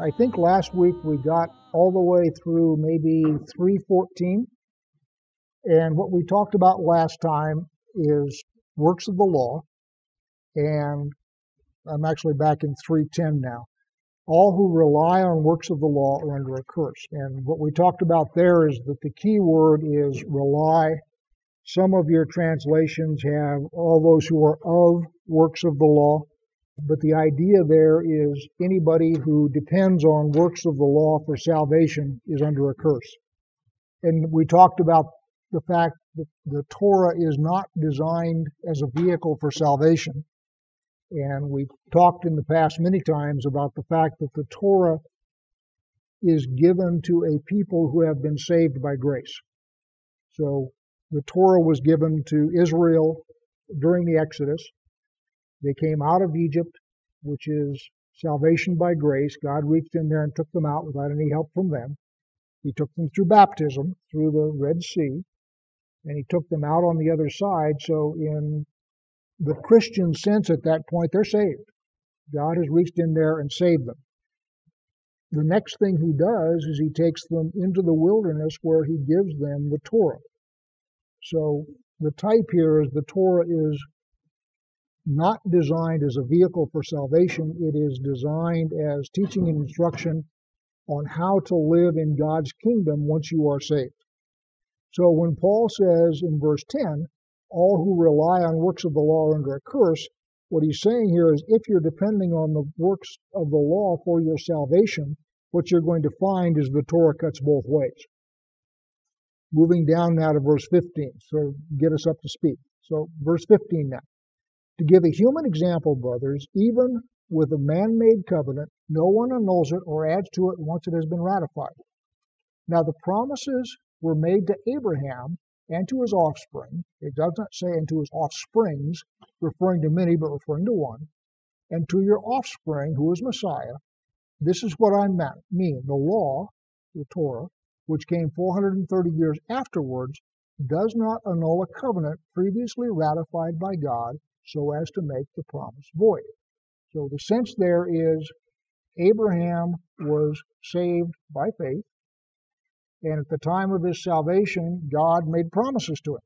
I think last week we got all the way through maybe 314. And what we talked about last time is works of the law. And I'm actually back in 310 now. All who rely on works of the law are under a curse. And what we talked about there is that the key word is rely. Some of your translations have all those who are of works of the law. But the idea there is anybody who depends on works of the law for salvation is under a curse. And we talked about the fact that the Torah is not designed as a vehicle for salvation. And we've talked in the past many times about the fact that the Torah is given to a people who have been saved by grace. So the Torah was given to Israel during the Exodus. They came out of Egypt, which is salvation by grace. God reached in there and took them out without any help from them. He took them through baptism, through the Red Sea, and he took them out on the other side. So, in the Christian sense at that point, they're saved. God has reached in there and saved them. The next thing he does is he takes them into the wilderness where he gives them the Torah. So, the type here is the Torah is not designed as a vehicle for salvation. It is designed as teaching and instruction on how to live in God's kingdom once you are saved. So when Paul says in verse 10, all who rely on works of the law are under a curse, what he's saying here is if you're depending on the works of the law for your salvation, what you're going to find is the Torah cuts both ways. Moving down now to verse 15, so get us up to speed. So, verse 15 now. To give a human example, brothers, even with a man made covenant, no one annuls it or adds to it once it has been ratified. Now, the promises were made to Abraham and to his offspring. It does not say and to his offsprings, referring to many, but referring to one. And to your offspring, who is Messiah. This is what I mean. The law, the Torah, which came 430 years afterwards, does not annul a covenant previously ratified by God so as to make the promise void. So the sense there is Abraham was saved by faith, and at the time of his salvation, God made promises to him.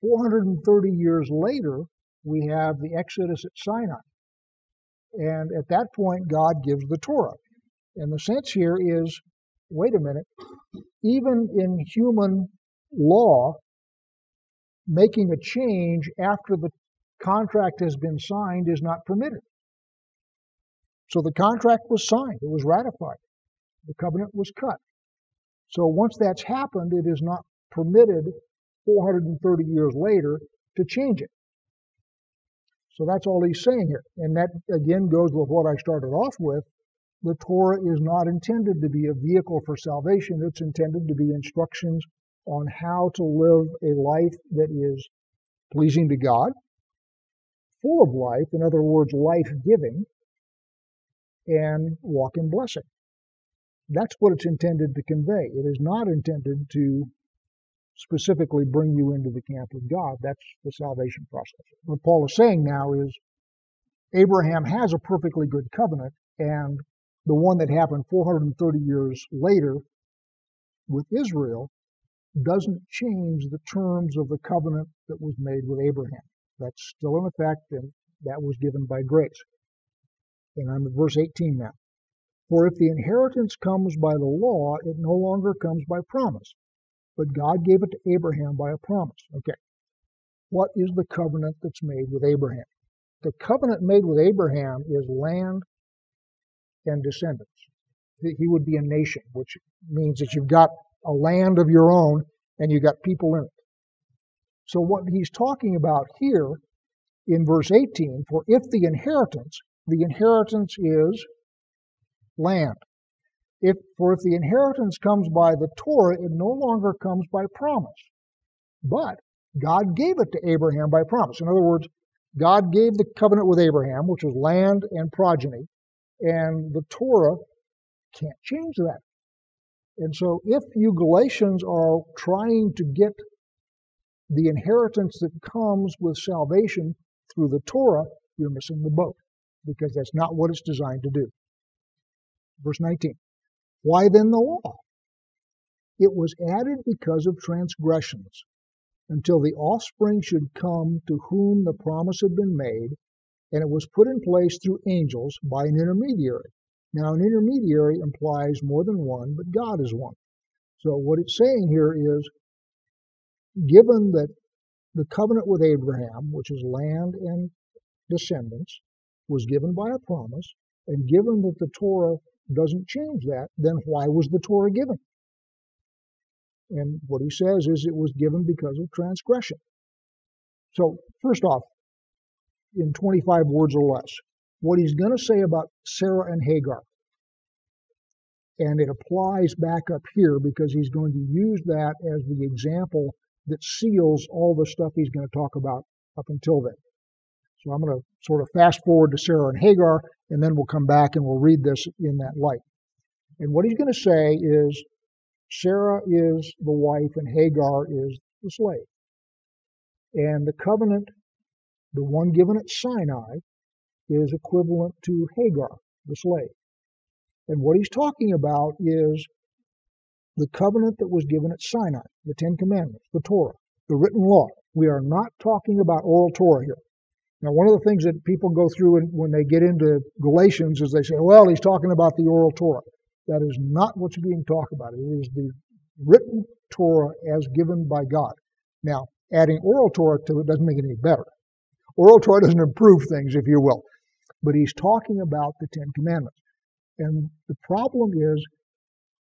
430 years later, we have the Exodus at Sinai. And at that point, God gives the Torah. And the sense here is wait a minute, even in human law, making a change after the contract has been signed is not permitted. So the contract was signed, it was ratified, the covenant was cut. So once that's happened, it is not permitted 430 years later to change it. So that's all he's saying here. And that again goes with what I started off with. The Torah is not intended to be a vehicle for salvation, it's intended to be instructions on how to live a life that is pleasing to God, full of life, in other words, life giving, and walk in blessing. That's what it's intended to convey. It is not intended to specifically bring you into the camp of God. That's the salvation process. What Paul is saying now is Abraham has a perfectly good covenant, and the one that happened 430 years later with Israel doesn't change the terms of the covenant that was made with Abraham. That's still in effect, and that was given by grace. And I'm at verse 18 now. For if the inheritance comes by the law, it no longer comes by promise. But God gave it to Abraham by a promise. Okay. What is the covenant that's made with Abraham? The covenant made with Abraham is land and descendants. He would be a nation, which means that you've got a land of your own, and you got people in it. So what he's talking about here in verse 18, for if the inheritance, the inheritance is land. If for if the inheritance comes by the Torah, it no longer comes by promise. But God gave it to Abraham by promise. In other words, God gave the covenant with Abraham, which was land and progeny, and the Torah can't change that. And so, if you Galatians are trying to get the inheritance that comes with salvation through the Torah, you're missing the boat because that's not what it's designed to do. Verse 19. Why then the law? It was added because of transgressions, until the offspring should come to whom the promise had been made, and it was put in place through angels by an intermediary. Now, an intermediary implies more than one, but God is one. So, what it's saying here is given that the covenant with Abraham, which is land and descendants, was given by a promise, and given that the Torah doesn't change that, then why was the Torah given? And what he says is it was given because of transgression. So, first off, in 25 words or less, what he's going to say about Sarah and Hagar. And it applies back up here because he's going to use that as the example that seals all the stuff he's going to talk about up until then. So I'm going to sort of fast forward to Sarah and Hagar, and then we'll come back and we'll read this in that light. And what he's going to say is Sarah is the wife and Hagar is the slave. And the covenant, the one given at Sinai, is equivalent to Hagar, the slave. And what he's talking about is the covenant that was given at Sinai, the Ten Commandments, the Torah, the written law. We are not talking about oral Torah here. Now, one of the things that people go through when they get into Galatians is they say, well, he's talking about the oral Torah. That is not what's being talked about. It is the written Torah as given by God. Now, adding oral Torah to it doesn't make it any better. Oral Torah doesn't improve things, if you will. But he's talking about the Ten Commandments. And the problem is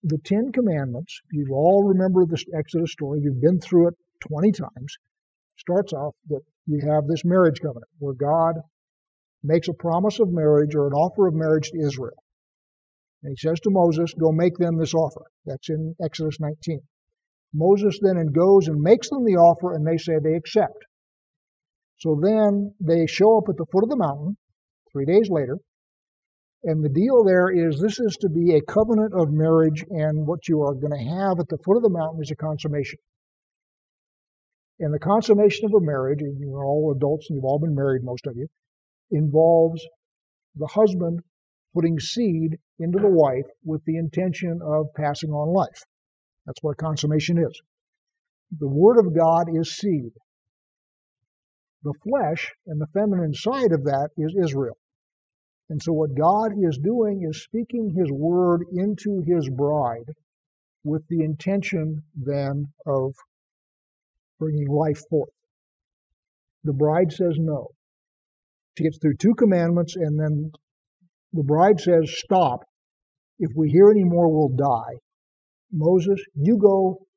the Ten Commandments, you all remember this Exodus story, you've been through it 20 times, starts off that you have this marriage covenant where God makes a promise of marriage or an offer of marriage to Israel. And he says to Moses, Go make them this offer. That's in Exodus 19. Moses then goes and makes them the offer, and they say they accept. So then they show up at the foot of the mountain three days later, and the deal there is this is to be a covenant of marriage, and what you are going to have at the foot of the mountain is a consummation. And the consummation of a marriage, and you're all adults and you've all been married, most of you, involves the husband putting seed into the wife with the intention of passing on life. That's what consummation is. The Word of God is seed. The flesh and the feminine side of that is Israel. And so, what God is doing is speaking His word into His bride with the intention then of bringing life forth. The bride says no. She gets through two commandments, and then the bride says, Stop. If we hear any more, we'll die. Moses, you go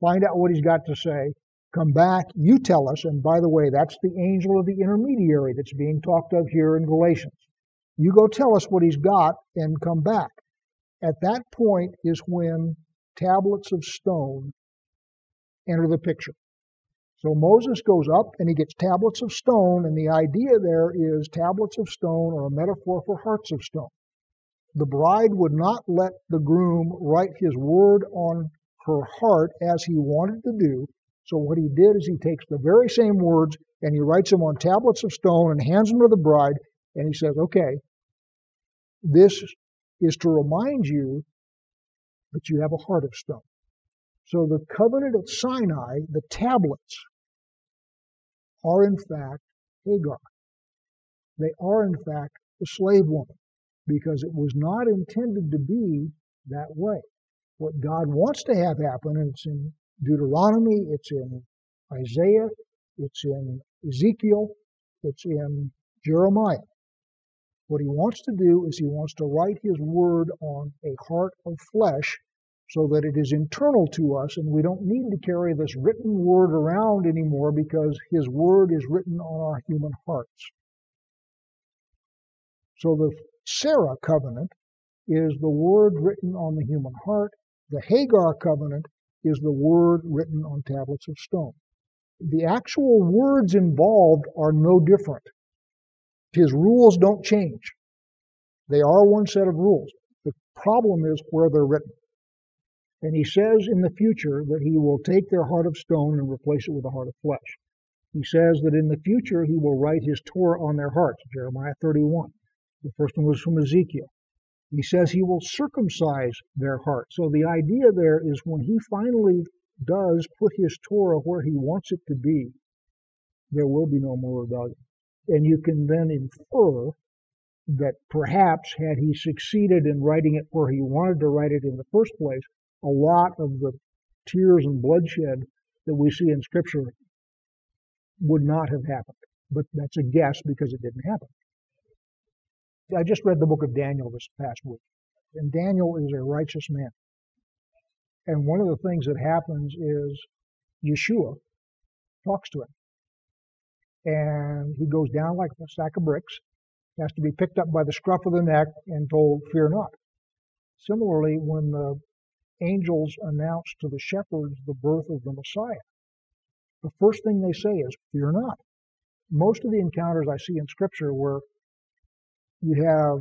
find out what he's got to say. Come back, you tell us. And by the way, that's the angel of the intermediary that's being talked of here in Galatians. You go tell us what he's got and come back. At that point is when tablets of stone enter the picture. So Moses goes up and he gets tablets of stone, and the idea there is tablets of stone are a metaphor for hearts of stone. The bride would not let the groom write his word on her heart as he wanted to do. So what he did is he takes the very same words and he writes them on tablets of stone and hands them to the bride, and he says, Okay, this is to remind you that you have a heart of stone. So the covenant at Sinai, the tablets, are in fact Hagar. They are in fact the slave woman because it was not intended to be that way. What God wants to have happen, and it's in Deuteronomy, it's in Isaiah, it's in Ezekiel, it's in Jeremiah. What he wants to do is he wants to write his word on a heart of flesh so that it is internal to us and we don't need to carry this written word around anymore because his word is written on our human hearts. So the Sarah covenant is the word written on the human heart. The Hagar covenant is the word written on tablets of stone. The actual words involved are no different. His rules don't change. They are one set of rules. The problem is where they're written. And he says in the future that he will take their heart of stone and replace it with a heart of flesh. He says that in the future he will write his Torah on their hearts, Jeremiah 31. The first one was from Ezekiel. He says he will circumcise their heart. So the idea there is when he finally does put his Torah where he wants it to be, there will be no more rebellion. And you can then infer that perhaps had he succeeded in writing it where he wanted to write it in the first place, a lot of the tears and bloodshed that we see in Scripture would not have happened. But that's a guess because it didn't happen. I just read the book of Daniel this past week, and Daniel is a righteous man. And one of the things that happens is Yeshua talks to him. And he goes down like a sack of bricks, has to be picked up by the scruff of the neck and told, Fear not. Similarly, when the angels announce to the shepherds the birth of the Messiah, the first thing they say is, Fear not. Most of the encounters I see in Scripture where you have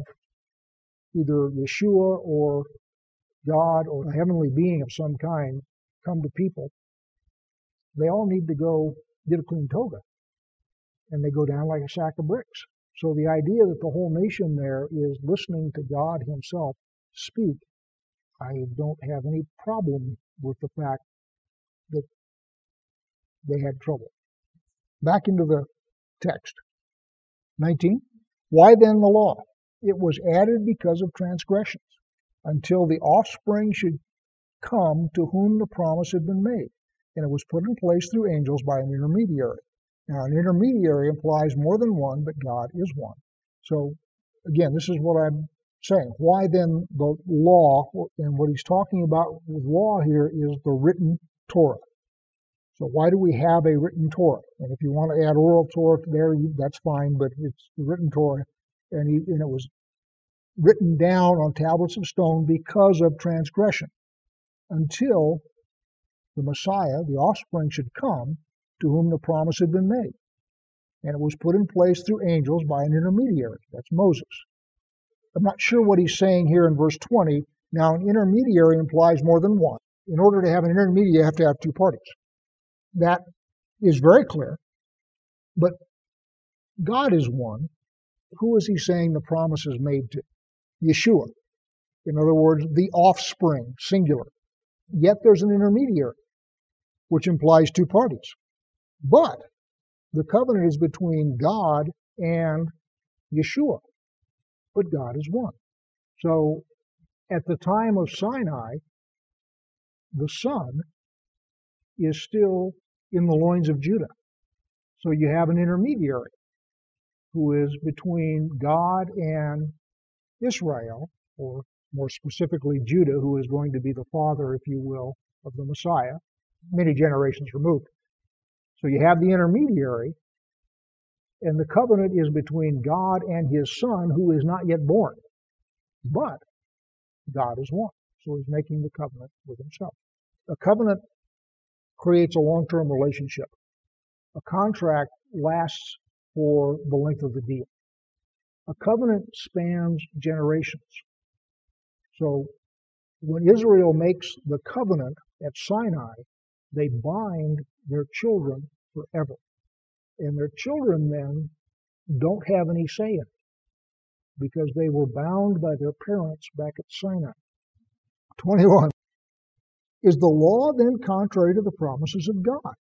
either Yeshua or God or a heavenly being of some kind come to people, they all need to go get a clean toga. And they go down like a sack of bricks. So the idea that the whole nation there is listening to God Himself speak, I don't have any problem with the fact that they had trouble. Back into the text. 19. Why then the law? It was added because of transgressions, until the offspring should come to whom the promise had been made. And it was put in place through angels by an intermediary. Now, an intermediary implies more than one, but God is one. So, again, this is what I'm saying. Why then the law, and what he's talking about with law here is the written Torah. So why do we have a written Torah? And if you want to add oral Torah there, that's fine, but it's the written Torah, and, he, and it was written down on tablets of stone because of transgression, until the Messiah, the offspring, should come, to whom the promise had been made. And it was put in place through angels by an intermediary. That's Moses. I'm not sure what he's saying here in verse 20. Now, an intermediary implies more than one. In order to have an intermediary, you have to have two parties that is very clear. But God is one. Who is he saying the promise is made to? Yeshua. In other words, the offspring, singular. Yet there's an intermediary, which implies two parties. But the covenant is between God and Yeshua. But God is one. So at the time of Sinai, the Son is still in the loins of Judah. So you have an intermediary who is between God and Israel, or more specifically Judah, who is going to be the father, if you will, of the Messiah, many generations removed. So you have the intermediary, and the covenant is between God and his son, who is not yet born. But God is one. So he's making the covenant with himself. A covenant creates a long-term relationship. A contract lasts for the length of the deal. A covenant spans generations. So when Israel makes the covenant at Sinai, they bind their children forever. And their children then don't have any say in it because they were bound by their parents back at Sinai. 21. Is the law then contrary to the promises of God?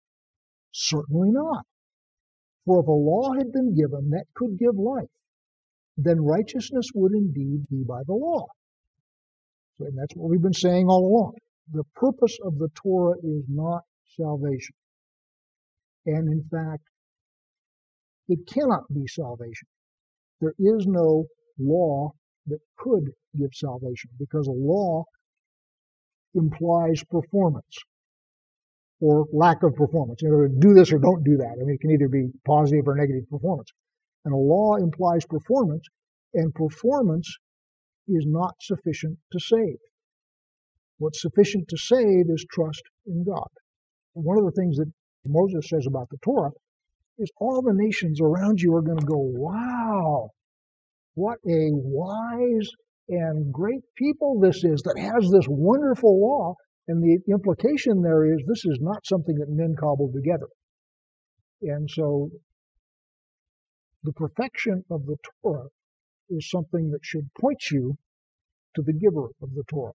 Certainly not. For if a law had been given that could give life, then righteousness would indeed be by the law. And that's what we've been saying all along. The purpose of the Torah is not salvation. And in fact, it cannot be salvation. There is no law that could give salvation because a law implies performance or lack of performance. Either do this or don't do that. I mean, it can either be positive or negative performance. And a law implies performance, and performance is not sufficient to save. What's sufficient to save is trust in God. One of the things that Moses says about the Torah is all the nations around you are going to go, wow, what a wise and great people this is that has this wonderful law. And the implication there is this is not something that men cobbled together. And so the perfection of the Torah is something that should point you to the giver of the Torah.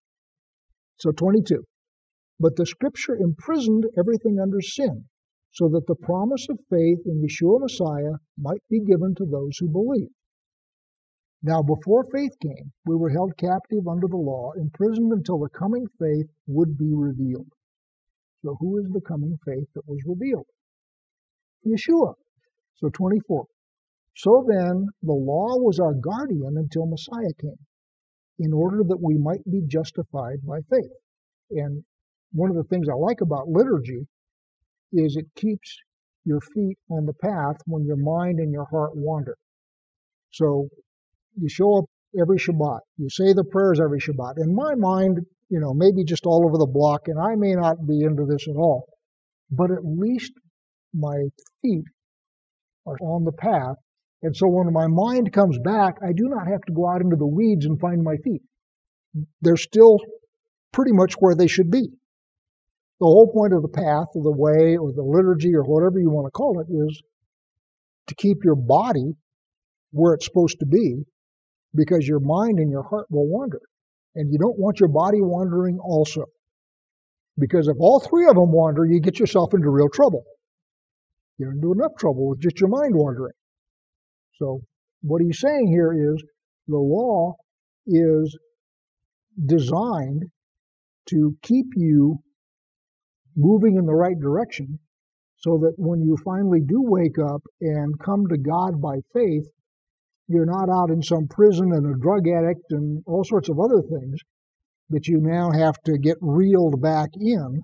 So 22. But the scripture imprisoned everything under sin, so that the promise of faith in Yeshua Messiah might be given to those who believe. Now, before faith came, we were held captive under the law, imprisoned until the coming faith would be revealed. So, who is the coming faith that was revealed? Yeshua. So, 24. So then, the law was our guardian until Messiah came, in order that we might be justified by faith. And one of the things I like about liturgy is it keeps your feet on the path when your mind and your heart wander. So you show up every Shabbat, you say the prayers every Shabbat. In my mind, you know, maybe just all over the block, and I may not be into this at all, but at least my feet are on the path. And so when my mind comes back, I do not have to go out into the weeds and find my feet. They're still pretty much where they should be. The whole point of the path or the way or the liturgy or whatever you want to call it is to keep your body where it's supposed to be because your mind and your heart will wander. And you don't want your body wandering also. Because if all three of them wander, you get yourself into real trouble. You're into enough trouble with just your mind wandering. So, what he's saying here is the law is designed to keep you moving in the right direction so that when you finally do wake up and come to God by faith, you're not out in some prison and a drug addict and all sorts of other things that you now have to get reeled back in.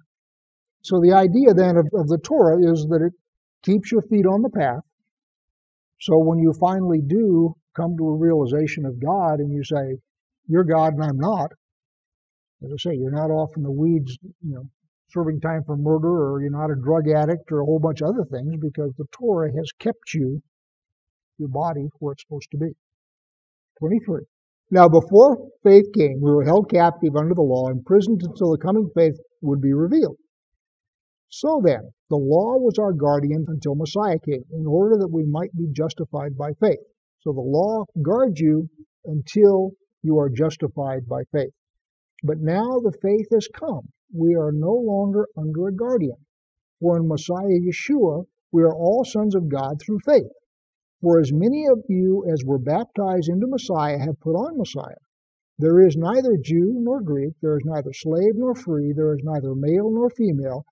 So the idea then of, of the Torah is that it keeps your feet on the path. So when you finally do come to a realization of God and you say, You're God and I'm not, as I say, you're not off in the weeds, you know, serving time for murder or you're not a drug addict or a whole bunch of other things because the Torah has kept you, your body, where it's supposed to be. 23. Now, before faith came, we were held captive under the law, imprisoned until the coming faith would be revealed. So then, the law was our guardian until Messiah came, in order that we might be justified by faith. So the law guards you until you are justified by faith. But now the faith has come we are no longer under a guardian. For in Messiah Yeshua, we are all sons of God through faith. For as many of you as were baptized into Messiah have put on Messiah. There is neither Jew nor Greek, there is neither slave nor free, there is neither male nor female,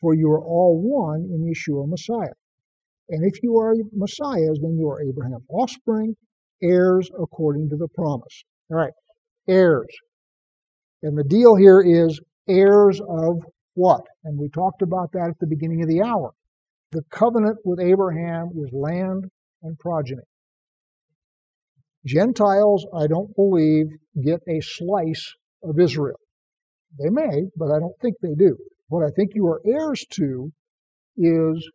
for you are all one in Yeshua Messiah. And if you are Messiahs, then you are Abraham's offspring, heirs according to the promise. All right, heirs. And the deal here is heirs of what? And we talked about that at the beginning of the hour. The covenant with Abraham is land and progeny. Gentiles, I don't believe, get a slice of Israel. They may, but I don't think they do. What I think you are heirs to is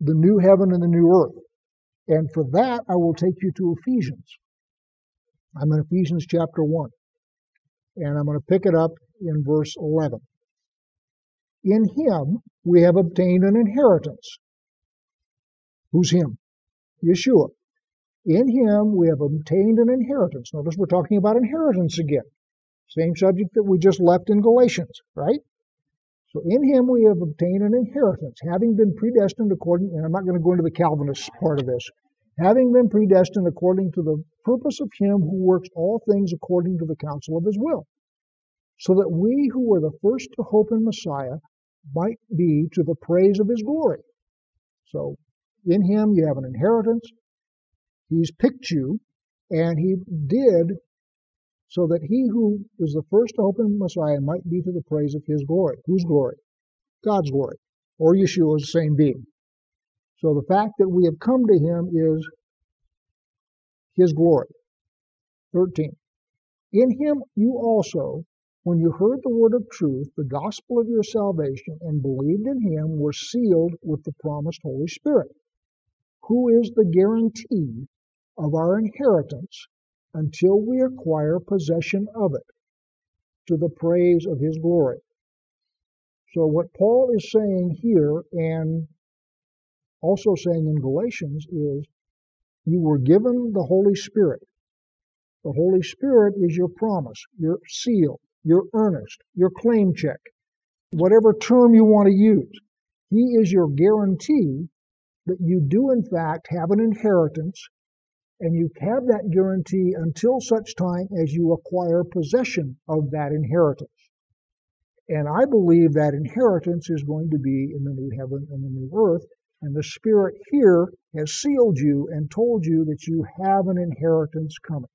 the new heaven and the new earth. And for that, I will take you to Ephesians. I'm in Ephesians chapter 1. And I'm going to pick it up in verse 11. In him we have obtained an inheritance. Who's him? Yeshua. In him we have obtained an inheritance. Notice we're talking about inheritance again. Same subject that we just left in Galatians, right? So in him we have obtained an inheritance, having been predestined according, and I'm not going to go into the Calvinist part of this, having been predestined according to the purpose of him who works all things according to the counsel of his will so that we who were the first to hope in Messiah might be to the praise of his glory. So in him you have an inheritance. He's picked you, and he did so that he who was the first to hope in Messiah might be to the praise of his glory. Whose glory? God's glory, or Yeshua's same being. So the fact that we have come to him is his glory. 13. In him you also, when you heard the word of truth, the gospel of your salvation, and believed in him, were sealed with the promised Holy Spirit, who is the guarantee of our inheritance until we acquire possession of it, to the praise of his glory. So, what Paul is saying here, and also saying in Galatians, is you were given the Holy Spirit The Holy Spirit is your promise, your seal, your earnest, your claim check, whatever term you want to use. He is your guarantee that you do, in fact, have an inheritance, and you have that guarantee until such time as you acquire possession of that inheritance. And I believe that inheritance is going to be in the new heaven and the new earth. And the Spirit here has sealed you and told you that you have an inheritance coming.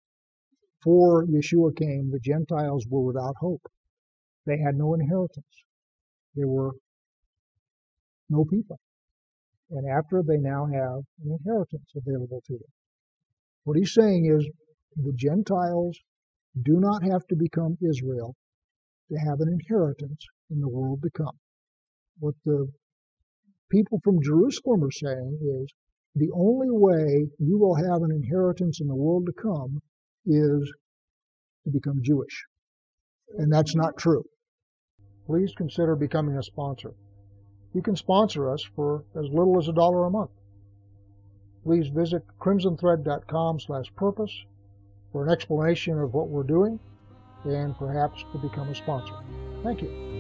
Before Yeshua came, the Gentiles were without hope. They had no inheritance. There were no people. And after, they now have an inheritance available to them. What he's saying is the Gentiles do not have to become Israel to have an inheritance in the world to come. What the people from Jerusalem are saying is the only way you will have an inheritance in the world to come is to become Jewish. And that's not true. Please consider becoming a sponsor. You can sponsor us for as little as a dollar a month. Please visit crimsonthread.com slash purpose for an explanation of what we're doing and perhaps to become a sponsor. Thank you.